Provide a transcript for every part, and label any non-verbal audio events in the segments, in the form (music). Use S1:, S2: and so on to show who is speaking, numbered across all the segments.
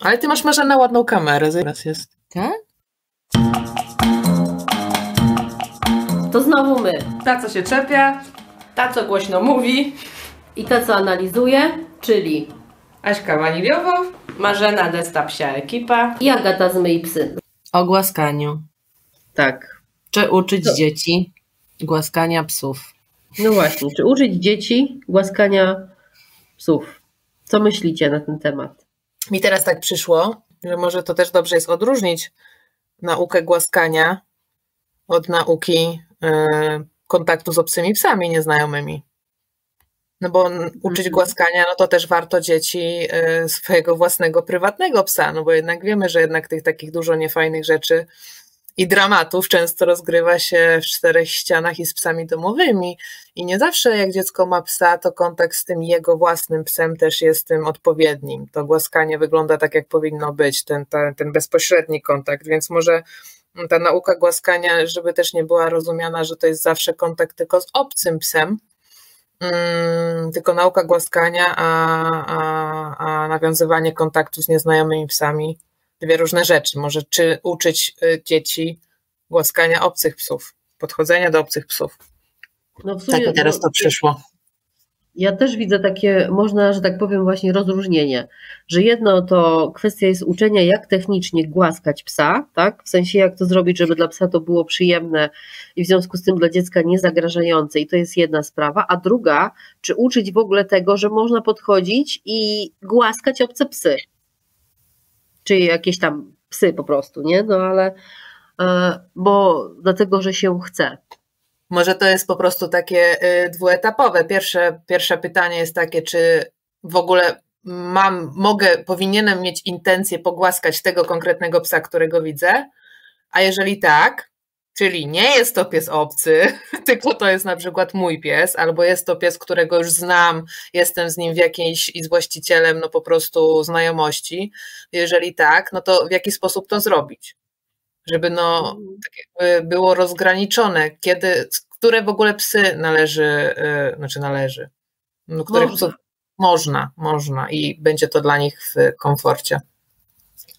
S1: Ale ty masz może na ładną kamerę, zaraz jest.
S2: Tak?
S3: To znowu my.
S2: Ta, co się czepia, ta, co głośno mówi,
S3: I ta, co analizuje, czyli
S2: Aśka Waniliowo, Marzena Desta Psia Ekipa.
S3: i Agata z Myj Psy.
S4: O głaskaniu.
S3: Tak.
S4: Czy uczyć
S3: To-
S4: dzieci głaskania psów?
S3: No właśnie, czy uczyć dzieci głaskania psów? Co myślicie na ten temat?
S1: Mi teraz tak przyszło, że może to też dobrze jest odróżnić naukę głaskania od nauki e, kontaktu z obcymi psami nieznajomymi. No bo uczyć
S3: Mhm.
S1: głaskania, no to też warto dzieci e, swojego własnego, prywatnego psa, no bo jednak wiemy, że jednak tych takich dużo niefajnych rzeczy i dramatów często rozgrywa się w czterech ścianach i z psami domowymi. I nie zawsze jak dziecko ma psa, to kontakt z tym jego własnym psem też jest tym odpowiednim. To głaskanie wygląda tak, jak powinno być, ten, ten, ten bezpośredni kontakt, więc może ta nauka głaskania, żeby też nie była rozumiana, że to jest zawsze kontakt tylko z obcym psem, mm, tylko nauka głaskania, a, a, a nawiązywanie kontaktu z nieznajomymi psami, dwie różne rzeczy. Może czy uczyć y, dzieci głaskania obcych psów, podchodzenia do obcych psów.
S3: No w
S1: Tak teraz
S3: no,
S1: to przyszło.
S3: Ja też widzę takie, można, że tak powiem, właśnie rozróżnienie, że jedno to kwestia jest uczenia, jak technicznie głaskać psa, tak? W sensie, jak to zrobić, żeby dla psa to było przyjemne i w związku z tym dla dziecka niezagrażające, i to jest jedna sprawa. A druga, czy uczyć w ogóle tego, że można podchodzić i głaskać obce psy. Czy jakieś tam psy po prostu, nie? No ale, e, bo dlatego, że się chce.
S1: Może to jest po prostu takie y, dwuetapowe. Pierwsze, pierwsze pytanie jest takie, czy w ogóle mam, mogę, powinienem mieć intencję pogłaskać tego konkretnego psa, którego widzę, a jeżeli tak, czyli nie jest to pies obcy, (laughs) tylko to jest na przykład mój pies, albo jest to pies, którego już znam, jestem z nim w jakiejś i z właścicielem, no po prostu znajomości. Jeżeli tak, no to w jaki sposób to zrobić? Żeby no tak jakby było rozgraniczone, kiedy, które w ogóle psy należy, yy, znaczy należy, no, których
S3: Można.
S1: psów można, można i będzie to dla nich w komforcie.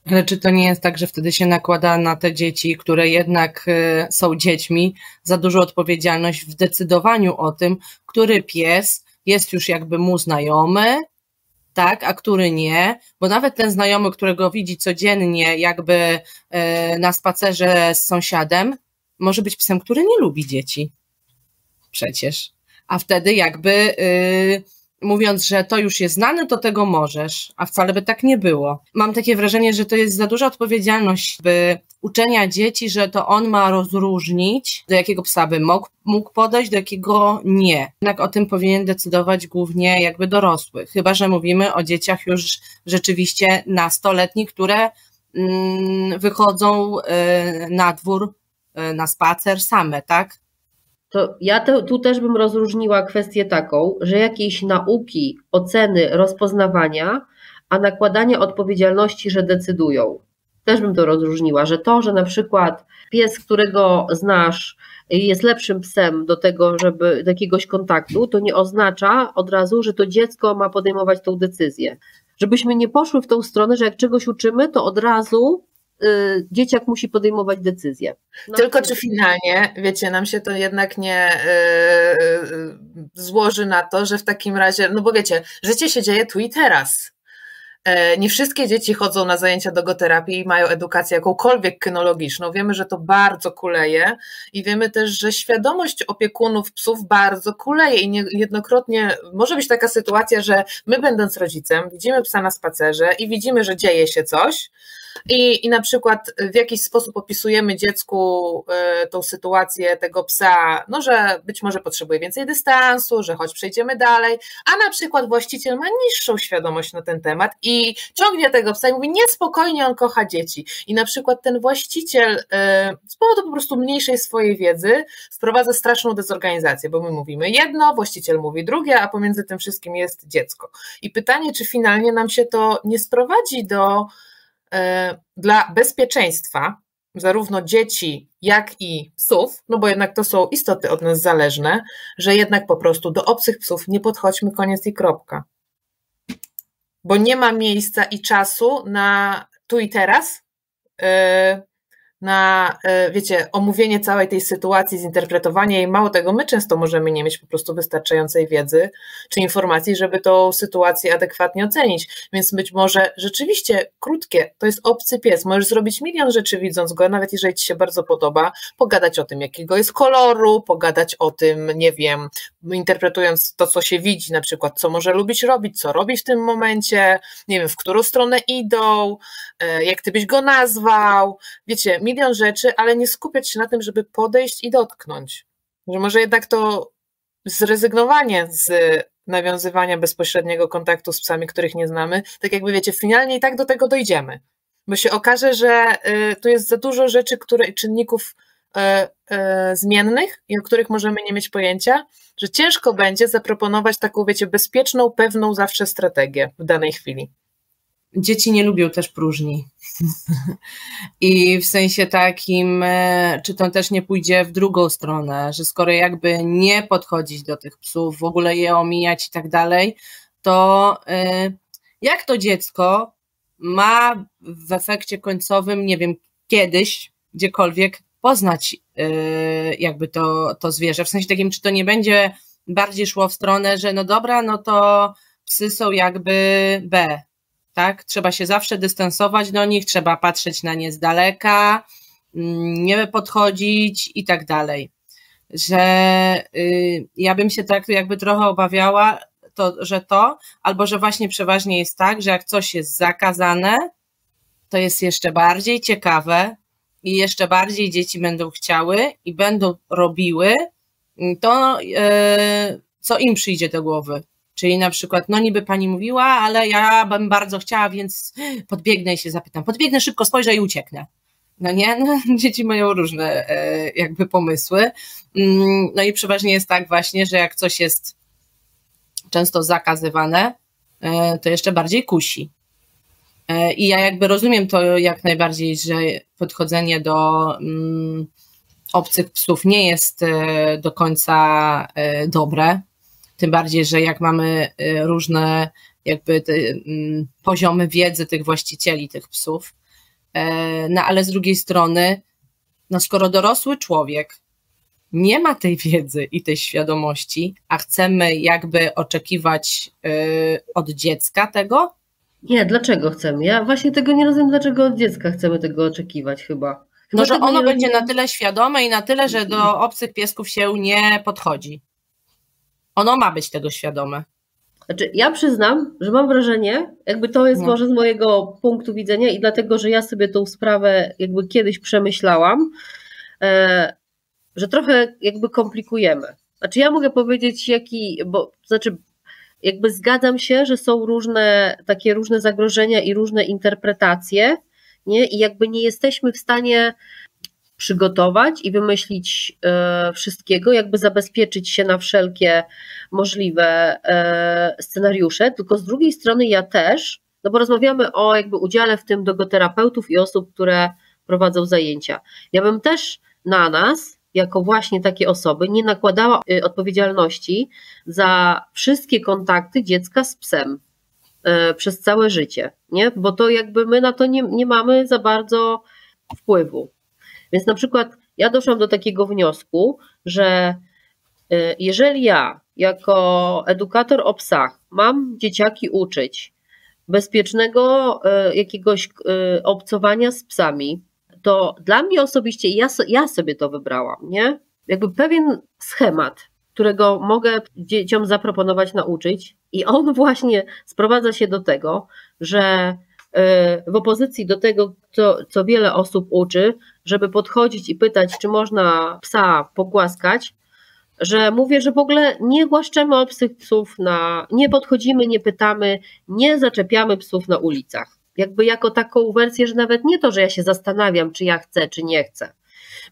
S4: Ale czy to nie jest tak, że wtedy się nakłada na te dzieci, które jednak y, są dziećmi, za dużą odpowiedzialność w decydowaniu o tym, który pies jest już jakby mu znajomy, tak, a który nie, bo nawet ten znajomy, którego widzi codziennie jakby y, na spacerze z sąsiadem, może być psem, który nie lubi dzieci. Przecież. A wtedy jakby y, mówiąc, że to już jest znane, to tego możesz, a wcale by tak nie było. Mam takie wrażenie, że to jest za duża odpowiedzialność by uczenia dzieci, że to on ma rozróżnić, do jakiego psa by mógł, mógł podejść, do jakiego nie. Jednak o tym powinien decydować głównie jakby dorosły, chyba że mówimy o dzieciach już rzeczywiście nastoletnich, które mm, wychodzą y, na dwór, y, na spacer same, tak?
S3: To ja te, tu też bym rozróżniła kwestię taką, że jakieś nauki, oceny, rozpoznawania, a nakładanie odpowiedzialności, że decydują. Też bym to rozróżniła, że to, że na przykład pies, którego znasz, jest lepszym psem do tego, żeby do jakiegoś kontaktu, to nie oznacza od razu, że to dziecko ma podejmować tą decyzję. Żebyśmy nie poszły w tą stronę, że jak czegoś uczymy, to od razu y, dzieciak musi podejmować decyzję. No,
S1: Tylko czy finalnie, wiecie, nam się to jednak nie yy, złoży na to, że w takim razie, no bo wiecie, życie się dzieje tu i teraz. E, Nie wszystkie dzieci chodzą na zajęcia dogoterapii i mają edukację jakąkolwiek kynologiczną. Wiemy, że to bardzo kuleje i wiemy też, że świadomość opiekunów psów bardzo kuleje i niejednokrotnie może być taka sytuacja, że my będąc rodzicem widzimy psa na spacerze i widzimy, że dzieje się coś, i, I na przykład w jakiś sposób opisujemy dziecku y, tą sytuację tego psa, no że być może potrzebuje więcej dystansu, że choć przejdziemy dalej, a na przykład właściciel ma niższą świadomość na ten temat i ciągnie tego psa i mówi niespokojnie on kocha dzieci. I na przykład ten właściciel y, z powodu po prostu mniejszej swojej wiedzy wprowadza straszną dezorganizację, bo my mówimy jedno, właściciel mówi drugie, a pomiędzy tym wszystkim jest dziecko. I pytanie, czy finalnie nam się to nie sprowadzi do dla bezpieczeństwa zarówno dzieci, jak i psów, no bo jednak to są istoty od nas zależne, że jednak po prostu do obcych psów nie podchodźmy, koniec i kropka. bo nie ma miejsca i czasu na tu i teraz. Yy, na, e, wiecie, omówienie całej tej sytuacji, zinterpretowanie jej. Mało tego, my często możemy nie mieć po prostu wystarczającej wiedzy czy informacji, żeby tą sytuację adekwatnie ocenić. Więc być może rzeczywiście krótkie, to jest obcy pies. Możesz zrobić milion rzeczy widząc go, nawet jeżeli ci się bardzo podoba, pogadać o tym, jakiego jest koloru, pogadać o tym, nie wiem, interpretując to, co się widzi, na przykład, co może lubić robić, co robi w tym momencie, nie wiem, w którą stronę idą, e, jak ty byś go nazwał. Wiecie, milion rzeczy, ale nie skupiać się na tym, żeby podejść i dotknąć. Że może jednak to zrezygnowanie z nawiązywania bezpośredniego kontaktu z psami, których nie znamy, tak jakby wiecie, finalnie i tak do tego dojdziemy. Bo się okaże, że y, tu jest za dużo rzeczy, które czynników y, y, zmiennych i o których możemy nie mieć pojęcia, że ciężko będzie zaproponować taką, wiecie, bezpieczną, pewną zawsze strategię w danej chwili
S4: dzieci nie lubią też próżni. (laughs) I w sensie takim, e, czy to też nie pójdzie w drugą stronę, że skoro jakby nie podchodzić do tych psów, w ogóle je omijać i tak dalej, to e, jak to dziecko ma w efekcie końcowym, nie wiem, kiedyś, gdziekolwiek poznać e, jakby to, to zwierzę. W sensie takim, czy to nie będzie bardziej szło w stronę, że no dobra, no to psy są jakby B, tak? Trzeba się zawsze dystansować do nich, trzeba patrzeć na nie z daleka, mm, nie podchodzić i tak dalej. Że y, ja bym się tak jakby trochę obawiała, to, że to, albo że właśnie przeważnie jest tak, że jak coś jest zakazane, to jest jeszcze bardziej ciekawe i jeszcze bardziej dzieci będą chciały i będą robiły to, y, co im przyjdzie do głowy. Czyli na przykład, no niby pani mówiła, ale ja bym bardzo chciała, więc podbiegnę i się zapytam. Podbiegnę szybko, spojrzę i ucieknę. No nie, no, (laughs) dzieci mają różne e, jakby pomysły. Mm, no i przeważnie jest tak właśnie, że jak coś jest często zakazywane, e, to jeszcze bardziej kusi. E, I ja jakby rozumiem to jak najbardziej, że podchodzenie do mm, obcych psów nie jest do końca dobre, tym bardziej, że jak mamy y, różne jakby te, mm, poziomy wiedzy tych właścicieli tych psów, e, no ale z drugiej strony, no skoro dorosły człowiek nie ma tej wiedzy i tej świadomości, a chcemy jakby oczekiwać y, od dziecka tego?
S3: Nie, dlaczego chcemy? Ja właśnie tego nie rozumiem, dlaczego od dziecka chcemy tego oczekiwać chyba.
S4: chyba no, że ono będzie na tyle świadome i na tyle, że do obcych piesków się nie podchodzi. Ono ma być tego świadome.
S3: Znaczy, ja przyznam, że mam wrażenie, jakby to jest no. może z mojego punktu widzenia i dlatego, że ja sobie tą sprawę jakby kiedyś przemyślałam, e, że trochę jakby komplikujemy. Znaczy, ja mogę powiedzieć, jaki, bo znaczy, jakby zgadzam się, że są różne, takie różne zagrożenia i różne interpretacje, nie? I jakby nie jesteśmy w stanie przygotować i wymyślić e, wszystkiego, jakby zabezpieczyć się na wszelkie możliwe e, scenariusze, tylko z drugiej strony ja też, no bo rozmawiamy o jakby udziale w tym dogoterapeutów i osób, które prowadzą zajęcia. Ja bym też na nas, jako właśnie takie osoby, nie nakładała e, odpowiedzialności za wszystkie kontakty dziecka z psem przez całe życie, nie? bo to jakby my na to nie, nie mamy za bardzo wpływu. Więc na przykład ja doszłam do takiego wniosku, że y, jeżeli ja jako edukator o psach mam dzieciaki uczyć bezpiecznego y, jakiegoś y, obcowania z psami, to dla mnie osobiście ja, ja sobie to wybrałam, nie? Jakby pewien schemat, którego mogę dzieciom zaproponować nauczyć, i on (laughs) właśnie sprowadza się do tego, że w opozycji do tego, co, co wiele osób uczy, żeby podchodzić i pytać, czy można psa pogłaskać, że mówię, że w ogóle nie głaszczemy obcych psów, na, nie podchodzimy, nie pytamy, nie zaczepiamy psów na ulicach. Jakby jako taką wersję, że nawet nie to, że ja się zastanawiam, czy ja chcę, czy nie chcę,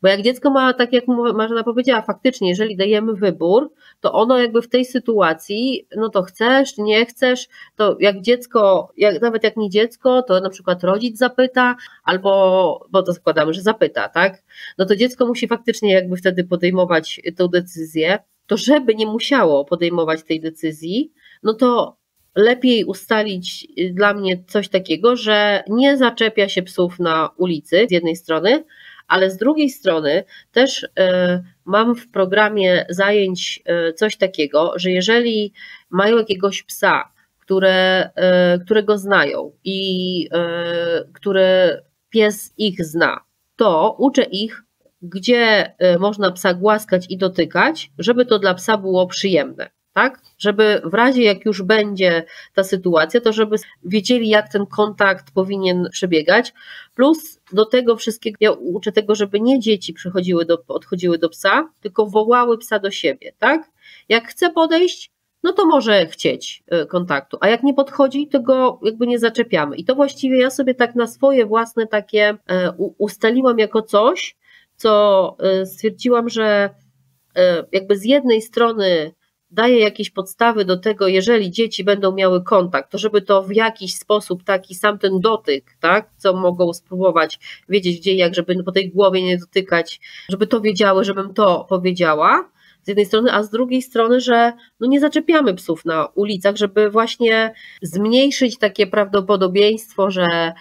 S3: bo jak dziecko ma, tak jak Marzena powiedziała, faktycznie, jeżeli dajemy wybór, to ono jakby w tej sytuacji, no to chcesz, nie chcesz, to jak dziecko, jak, nawet jak nie dziecko, to na przykład rodzic zapyta, albo, bo to zakładamy, że zapyta, tak? No to dziecko musi faktycznie jakby wtedy podejmować tę decyzję, to żeby nie musiało podejmować tej decyzji, no to lepiej ustalić dla mnie coś takiego, że nie zaczepia się psów na ulicy z jednej strony, ale z drugiej strony też e, mam w programie zajęć e, coś takiego, że jeżeli mają jakiegoś psa, które, e, którego znają i które pies ich zna, to uczę ich, gdzie można psa głaskać i dotykać, żeby to dla psa było przyjemne tak? Żeby w razie jak już będzie ta sytuacja, to żeby wiedzieli, jak ten kontakt powinien przebiegać. Plus do tego wszystkiego ja uczę tego, żeby nie dzieci przychodziły do, odchodziły do psa, tylko wołały psa do siebie, tak? Jak chce podejść, no to może chcieć e, kontaktu, a jak nie podchodzi, to go jakby nie zaczepiamy. I to właściwie ja sobie tak na swoje własne takie e, ustaliłam jako coś, co e, stwierdziłam, że jakby z jednej strony daje jakieś podstawy do tego, jeżeli dzieci będą miały kontakt, to żeby to w jakiś sposób taki sam ten dotyk, tak, co mogą spróbować wiedzieć gdzie jak, żeby po tej głowie nie dotykać, żeby to wiedziały, żebym to powiedziała, z jednej strony, a z drugiej strony, że no nie zaczepiamy psów na ulicach, żeby właśnie zmniejszyć takie prawdopodobieństwo, że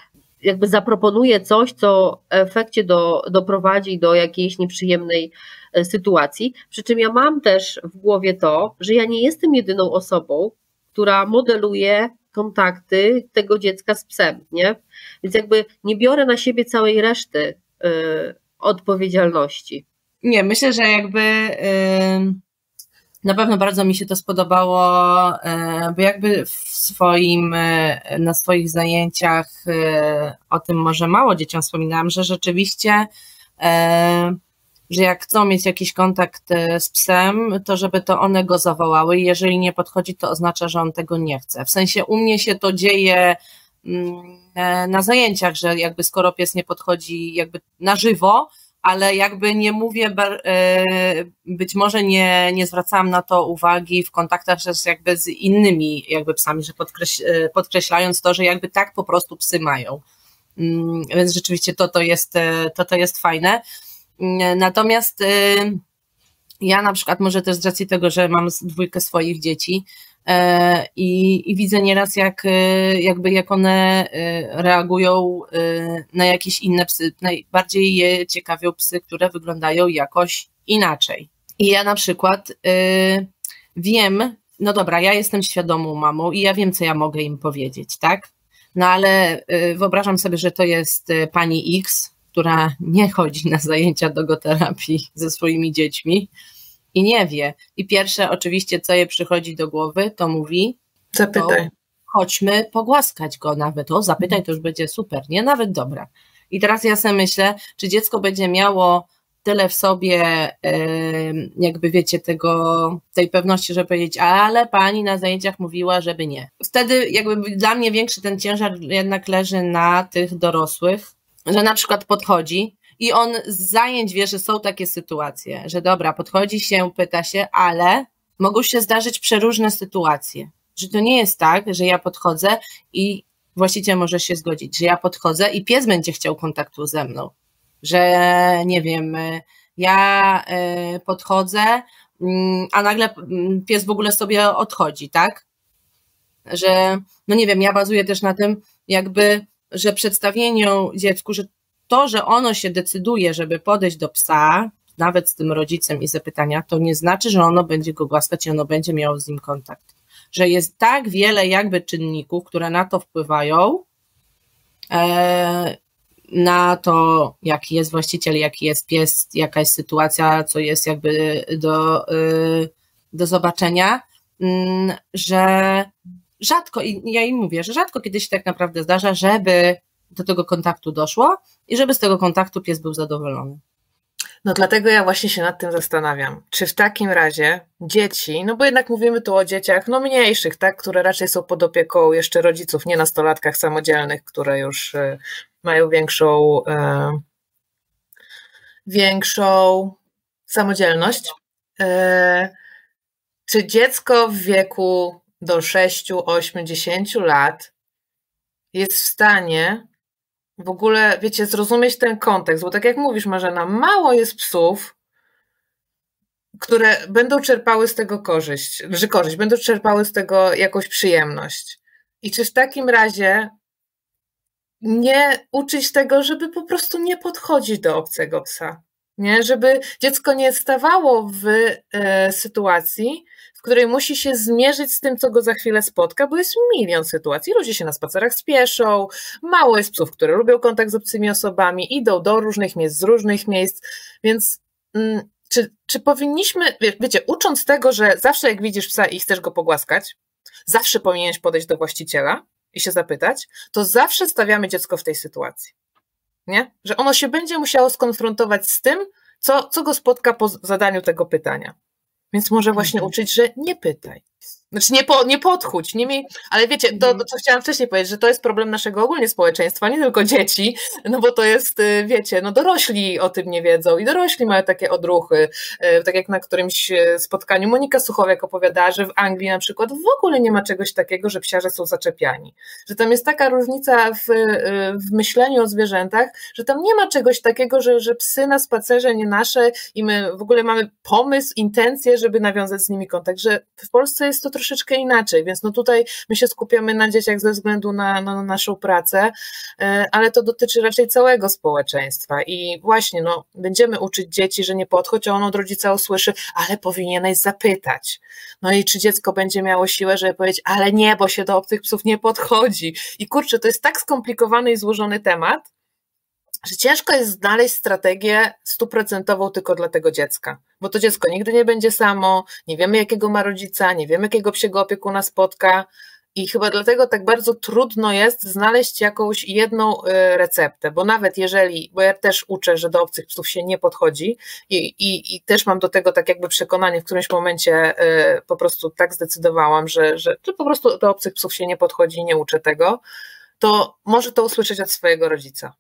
S3: jakby zaproponuje coś, co w efekcie do, doprowadzi do jakiejś nieprzyjemnej e, sytuacji. Przy czym ja mam też w głowie to, że ja nie jestem jedyną osobą, która modeluje kontakty tego dziecka z psem, nie? Więc jakby nie biorę na siebie całej reszty y, odpowiedzialności.
S4: Nie, myślę, że jakby y, na pewno bardzo mi się to spodobało, e, bo jakby w swoim, e, na swoich zajęciach e, o tym może mało dzieciom wspominałam, że rzeczywiście, że jak chcą mieć jakiś kontakt z psem, to żeby to one go zawołały. Jeżeli nie podchodzi, to oznacza, że on tego nie chce. W sensie u mnie się to dzieje mm, na zajęciach, że jakby skoro pies nie podchodzi jakby na żywo, ale jakby nie mówię, e, być może nie, nie zwracałam na to uwagi w kontaktach też jakby z innymi jakby psami, że e, podkreślając to, że jakby tak po prostu psy mają. Mm, więc rzeczywiście to to jest, e, to to jest fajne. Mm, natomiast ja na przykład może też z racji tego, że mam dwójkę swoich dzieci, I, I widzę nieraz, jak, e, jakby jak one e, reagują na jakieś inne psy. Najbardziej je ciekawią psy, które wyglądają jakoś inaczej. I ja na przykład wiem, no dobra, ja jestem świadomą mamą i ja wiem, co ja mogę im powiedzieć, tak? No ale wyobrażam sobie, że to jest pani X, która nie chodzi na zajęcia dogoterapii ze swoimi dziećmi, i nie wie. I pierwsze oczywiście, co jej przychodzi do głowy, to mówi
S1: Zapytaj.
S4: chodźmy pogłaskać go nawet. O, zapytaj, to już będzie super, nie? Nawet dobra. I teraz ja sobie myślę, czy dziecko będzie miało tyle w sobie, jakby wiecie, tego, tej pewności, żeby powiedzieć, ale pani na zajęciach mówiła, żeby nie. Wtedy jakby dla mnie większy ten ciężar jednak leży na tych dorosłych, że na przykład podchodzi i on z zajęć wie, że są takie sytuacje, że dobra, podchodzi się, pyta się, ale mogą się zdarzyć przeróżne sytuacje. Że to nie jest tak, że ja podchodzę i właściciel może się zgodzić, że ja podchodzę i pies będzie chciał kontaktu ze mną. Że nie wiem, ja e, podchodzę, mm, a nagle mm, pies w ogóle sobie odchodzi, tak? Że, no nie wiem, ja bazuję też na tym, jakby, że przedstawieniu dziecku, że to, że ono się decyduje, żeby podejść do psa, nawet z tym rodzicem i zapytania, to nie znaczy, że ono będzie go głaskać i ono będzie miało z nim kontakt. Że jest tak wiele jakby czynników, które na to wpływają, e, na to, jaki jest właściciel, jaki jest pies, jaka jest sytuacja, co jest jakby do, e, do zobaczenia, mm, że rzadko, i ja im mówię, że rzadko kiedy się tak naprawdę zdarza, żeby do tego kontaktu doszło i żeby z tego kontaktu pies był zadowolony.
S1: No dlatego ja właśnie się nad tym zastanawiam. Czy w takim razie dzieci, no bo jednak mówimy tu o dzieciach no mniejszych, tak, które raczej są pod opieką jeszcze rodziców, nie nastolatkach samodzielnych, które już y, mają większą, y, większą samodzielność. Y, czy dziecko w wieku do 6, 8, 10 lat jest w stanie w ogóle, wiecie, zrozumieć ten kontekst, bo tak jak mówisz, Marzena, mało jest psów, które będą czerpały z tego korzyść, że korzyść, będą czerpały z tego jakąś przyjemność. I czy w takim razie nie uczyć tego, żeby po prostu nie podchodzić do obcego psa? Nie? Żeby dziecko nie stawało w e, sytuacji, której musi się zmierzyć z tym, co go za chwilę spotka, bo jest milion sytuacji. Ludzie się na spacerach spieszą, mało jest psów, które lubią kontakt z obcymi osobami, idą do różnych miejsc, z różnych miejsc, więc mm, czy, czy powinniśmy, wiecie, ucząc tego, że zawsze jak widzisz psa i chcesz go pogłaskać, zawsze powinieneś podejść do właściciela i się zapytać, to zawsze stawiamy dziecko w tej sytuacji. Nie? Że ono się będzie musiało skonfrontować z tym, co, co go spotka po zadaniu tego pytania. Więc może właśnie mhm. uczyć, że nie pytaj. Znaczy nie, po, nie podchódź, nie miej, ale wiecie, to, mhm. to, co chciałam wcześniej powiedzieć, że to jest problem naszego ogólnie społeczeństwa, nie tylko dzieci, no bo to jest, y, wiecie, no dorośli o tym nie wiedzą i dorośli mają takie odruchy, y, tak jak na którymś y, spotkaniu Monika Suchowiak opowiadała, że w Anglii na przykład w ogóle nie ma czegoś takiego, że psiarze są zaczepiani, że tam jest taka różnica w, w myśleniu o zwierzętach, że tam nie ma czegoś takiego, że, że psy na spacerze nie nasze i my w ogóle mamy pomysł, intencję, żeby nawiązać z nimi kontakt, że w Polsce jest to troszkę troszeczkę inaczej, więc no tutaj my się skupiamy na dzieciach ze względu na, na naszą pracę, e, ale to dotyczy raczej całego społeczeństwa i właśnie no, będziemy uczyć dzieci, że nie podchodź, a on od rodzica usłyszy, ale powinieneś zapytać. No i czy dziecko będzie miało siłę, żeby powiedzieć, ale nie, bo się do obcych psów nie podchodzi. I kurczę, to jest tak skomplikowany i złożony temat, że ciężko jest znaleźć strategię stuprocentową tylko dla tego dziecka, bo to dziecko nigdy nie będzie samo, nie wiemy jakiego ma rodzica, nie wiemy jakiego psiego opiekuna spotka i chyba dlatego tak bardzo trudno jest znaleźć jakąś jedną y, receptę, bo nawet jeżeli, bo ja też uczę, że do obcych psów się nie podchodzi i, i, i też mam do tego tak jakby przekonanie, w którymś momencie y, po prostu tak zdecydowałam, że, że, że po prostu do obcych psów się nie podchodzi i nie uczę tego, to może to usłyszeć od swojego rodzica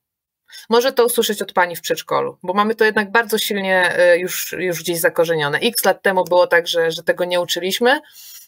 S1: może to usłyszeć od pani w przedszkolu, bo mamy to jednak bardzo silnie e, już, już gdzieś zakorzenione. X lat temu było tak, że, że tego nie uczyliśmy.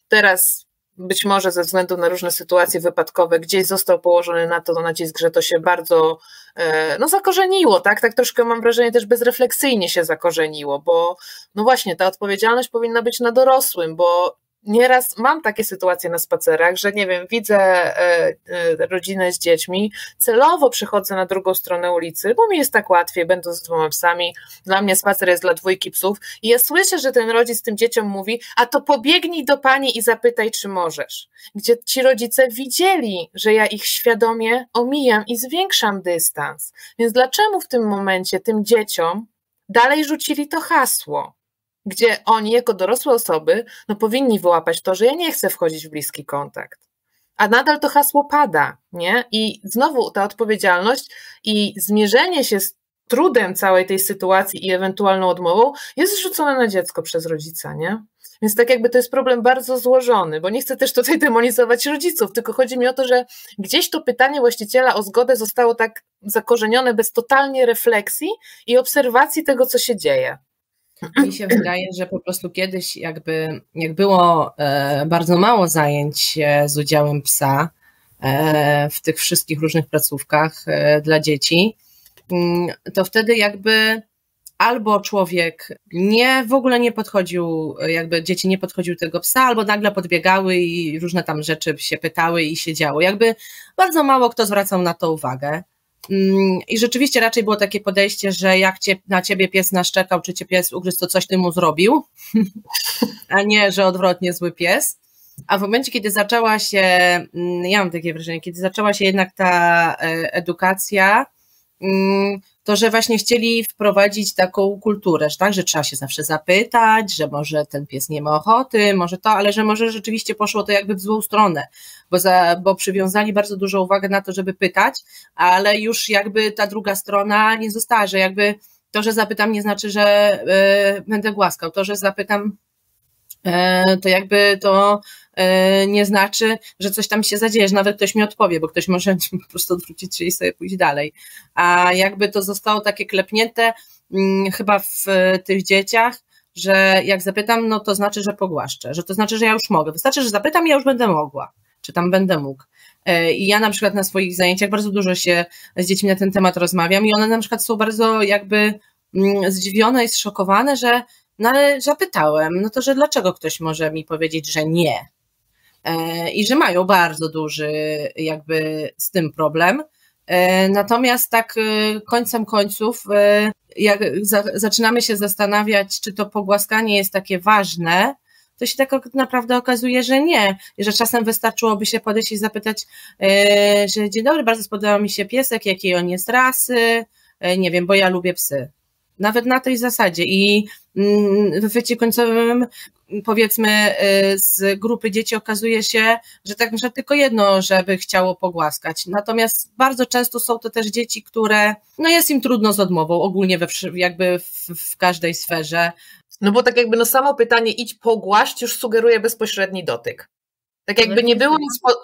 S1: Teraz być może ze względu na różne sytuacje wypadkowe gdzieś został położony na to nacisk, że to się bardzo e, no, zakorzeniło, tak? Tak troszkę mam wrażenie też bezrefleksyjnie się zakorzeniło, bo no właśnie ta odpowiedzialność powinna być na dorosłym, bo nieraz mam takie sytuacje na spacerach, że nie wiem, widzę e, e, rodzinę z dziećmi, celowo przychodzę na drugą stronę ulicy, bo mi jest tak łatwiej, będąc z dwoma psami. Dla mnie spacer jest dla dwójki psów i ja słyszę, że ten rodzic tym dzieciom mówi, a to pobiegnij do pani i zapytaj, czy możesz. Gdzie ci rodzice widzieli, że ja ich świadomie omijam i zwiększam dystans. Więc dlaczego w tym momencie tym dzieciom dalej rzucili to hasło? Gdzie oni jako dorosłe osoby no, powinni wyłapać to, że ja nie chcę wchodzić w bliski kontakt. A nadal to hasło pada, nie? I znowu ta odpowiedzialność i zmierzenie się z trudem całej tej sytuacji i ewentualną odmową jest zrzucone na dziecko przez rodzica, nie? Więc tak jakby to jest problem bardzo złożony, bo nie chcę też tutaj demonizować rodziców, tylko chodzi mi o to, że gdzieś to pytanie właściciela o zgodę zostało tak zakorzenione bez totalnie refleksji i obserwacji tego, co się dzieje.
S4: Mi się wydaje, że po prostu kiedyś jakby, jak było e, bardzo mało zajęć e, z udziałem psa e, w tych wszystkich różnych placówkach dla dzieci, mm, to wtedy jakby albo człowiek nie, w ogóle nie podchodził, jakby dzieci nie podchodziły tego psa, albo nagle podbiegały i różne tam rzeczy się pytały i się działo. Jakby bardzo mało kto zwracał na to uwagę. Mm, I rzeczywiście raczej było takie podejście, że jak cię, na ciebie pies naszczekał, czy cię pies ugryzł, to coś ty mu zrobił, (laughs) a nie, że odwrotnie zły pies. A w momencie, kiedy zaczęła się, mm, ja mam takie wrażenie, kiedy zaczęła się jednak ta e, edukacja, mm, to że właśnie chcieli wprowadzić taką kulturę, że tak, że trzeba się zawsze zapytać, że może ten pies nie ma ochoty, może to, ale że może rzeczywiście poszło to jakby w złą stronę, bo, za, bo przywiązali bardzo dużą uwagę na to, żeby pytać, ale już jakby ta druga strona nie została, że jakby to, że zapytam nie znaczy, że y, będę głaskał, to, że zapytam y, to jakby to E, nie znaczy, że coś tam się zadzieje, że nawet ktoś mi odpowie, bo ktoś może (laughs) po prostu odwrócić się i sobie pójść dalej. A jakby to zostało takie klepnięte mm, chyba w tych dzieciach, że jak zapytam, no to znaczy, że pogłaszczę, że to znaczy, że ja już mogę. Wystarczy, że zapytam i ja już będę mogła, czy tam będę mógł. E, I ja na przykład na swoich zajęciach bardzo dużo się z dziećmi na ten temat rozmawiam i one na przykład są bardzo jakby mm, zdziwione i zszokowane, że No ale zapytałem, no to że dlaczego ktoś może mi powiedzieć, że nie? E, I że mają bardzo duży jakby z tym problem. E, natomiast tak e, końcem końców, jak zaczynamy się zastanawiać, czy to pogłaskanie jest takie ważne, to się tak naprawdę okazuje, że nie. Że czasem wystarczyłoby się podejść i zapytać, że dzień dobry, bardzo spodobał mi się piesek, jakiej on jest rasy, nie wiem, bo ja lubię psy. Nawet na tej zasadzie. I mm, w efekcie końcowym, powiedzmy, y, z grupy dzieci okazuje się, że tak naprawdę tylko jedno, żeby chciało pogłaskać. Natomiast bardzo często są to też dzieci, które, no jest im trudno z odmową, ogólnie we, jakby w, w każdej sferze.
S1: No bo tak jakby no samo pytanie idź pogłaszcz już sugeruje bezpośredni dotyk. Tak jakby nie było nic po...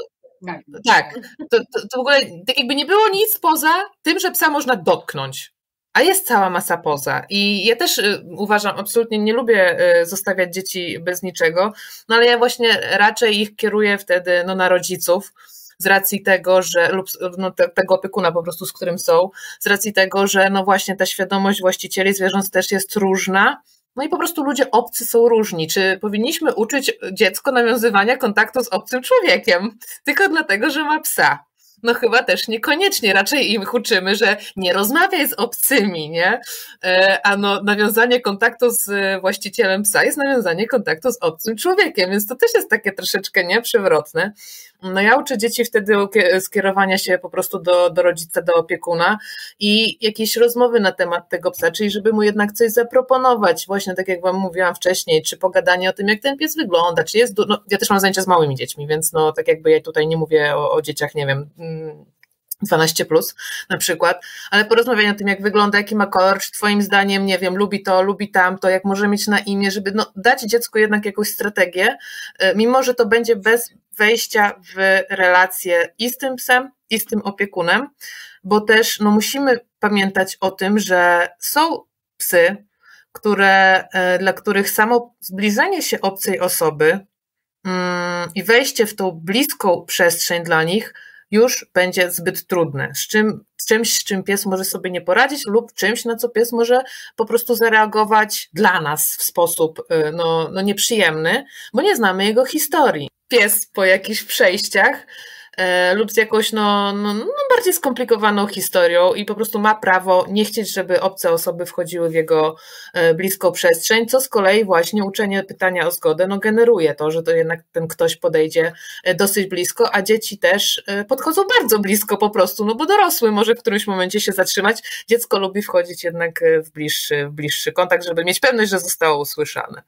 S1: Tak, tak. To, to, to w ogóle tak jakby nie było nic poza tym, że psa można dotknąć. A jest cała masa poza. I ja też y, uważam, absolutnie nie lubię y, zostawiać dzieci bez niczego, no ale ja właśnie raczej ich kieruję wtedy no, na rodziców, z racji tego, że, lub no, tego opiekuna po prostu, z którym są, z racji tego, że no właśnie ta świadomość właścicieli zwierząt też jest różna. No i po prostu ludzie obcy są różni. Czy powinniśmy uczyć dziecko nawiązywania kontaktu z obcym człowiekiem? Tylko dlatego, że ma psa no chyba też niekoniecznie. Raczej im uczymy, że nie rozmawiaj z obcymi, nie? E, a no, nawiązanie kontaktu z właścicielem psa jest nawiązanie kontaktu z obcym człowiekiem, więc to też jest takie troszeczkę nieprzewrotne. No ja uczę dzieci wtedy skierowania się po prostu do, do rodzica, do opiekuna i jakieś rozmowy na temat tego psa, czyli żeby mu jednak coś zaproponować, właśnie tak jak wam mówiłam wcześniej, czy pogadanie o tym, jak ten pies wygląda, czy jest, no, ja też mam zajęcia z małymi dziećmi, więc no tak jakby ja tutaj nie mówię o, o dzieciach, nie wiem, 12 plus na przykład, ale porozmawianie o tym, jak wygląda, jaki ma kolor, czy twoim zdaniem, nie wiem, lubi to, lubi tamto, jak może mieć na imię, żeby no, dać dziecku jednak jakąś strategię, y, mimo że to będzie bez wejścia w relację i z tym psem, i z tym opiekunem, bo też no, musimy pamiętać o tym, że są psy, które, y, dla których samo zbliżenie się obcej osoby mm, i wejście w tą bliską przestrzeń dla nich już będzie zbyt trudne. Z, czym, z czymś, z czym pies może sobie nie poradzić, lub czymś, na co pies może po prostu zareagować dla nas w sposób y, no, no nieprzyjemny, bo nie znamy jego historii. Pies po jakichś przejściach lub z jakąś no, no, no, bardziej skomplikowaną historią i po prostu ma prawo nie chcieć, żeby obce osoby wchodziły w jego e, bliską przestrzeń, co z kolei właśnie uczenie pytania o zgodę no, generuje to, że to jednak ten ktoś podejdzie e, dosyć blisko, a dzieci też podchodzą bardzo blisko po prostu, no bo dorosły może w którymś momencie się zatrzymać. Dziecko lubi wchodzić jednak w bliższy, w bliższy kontakt, żeby mieć pewność, że zostało usłyszane.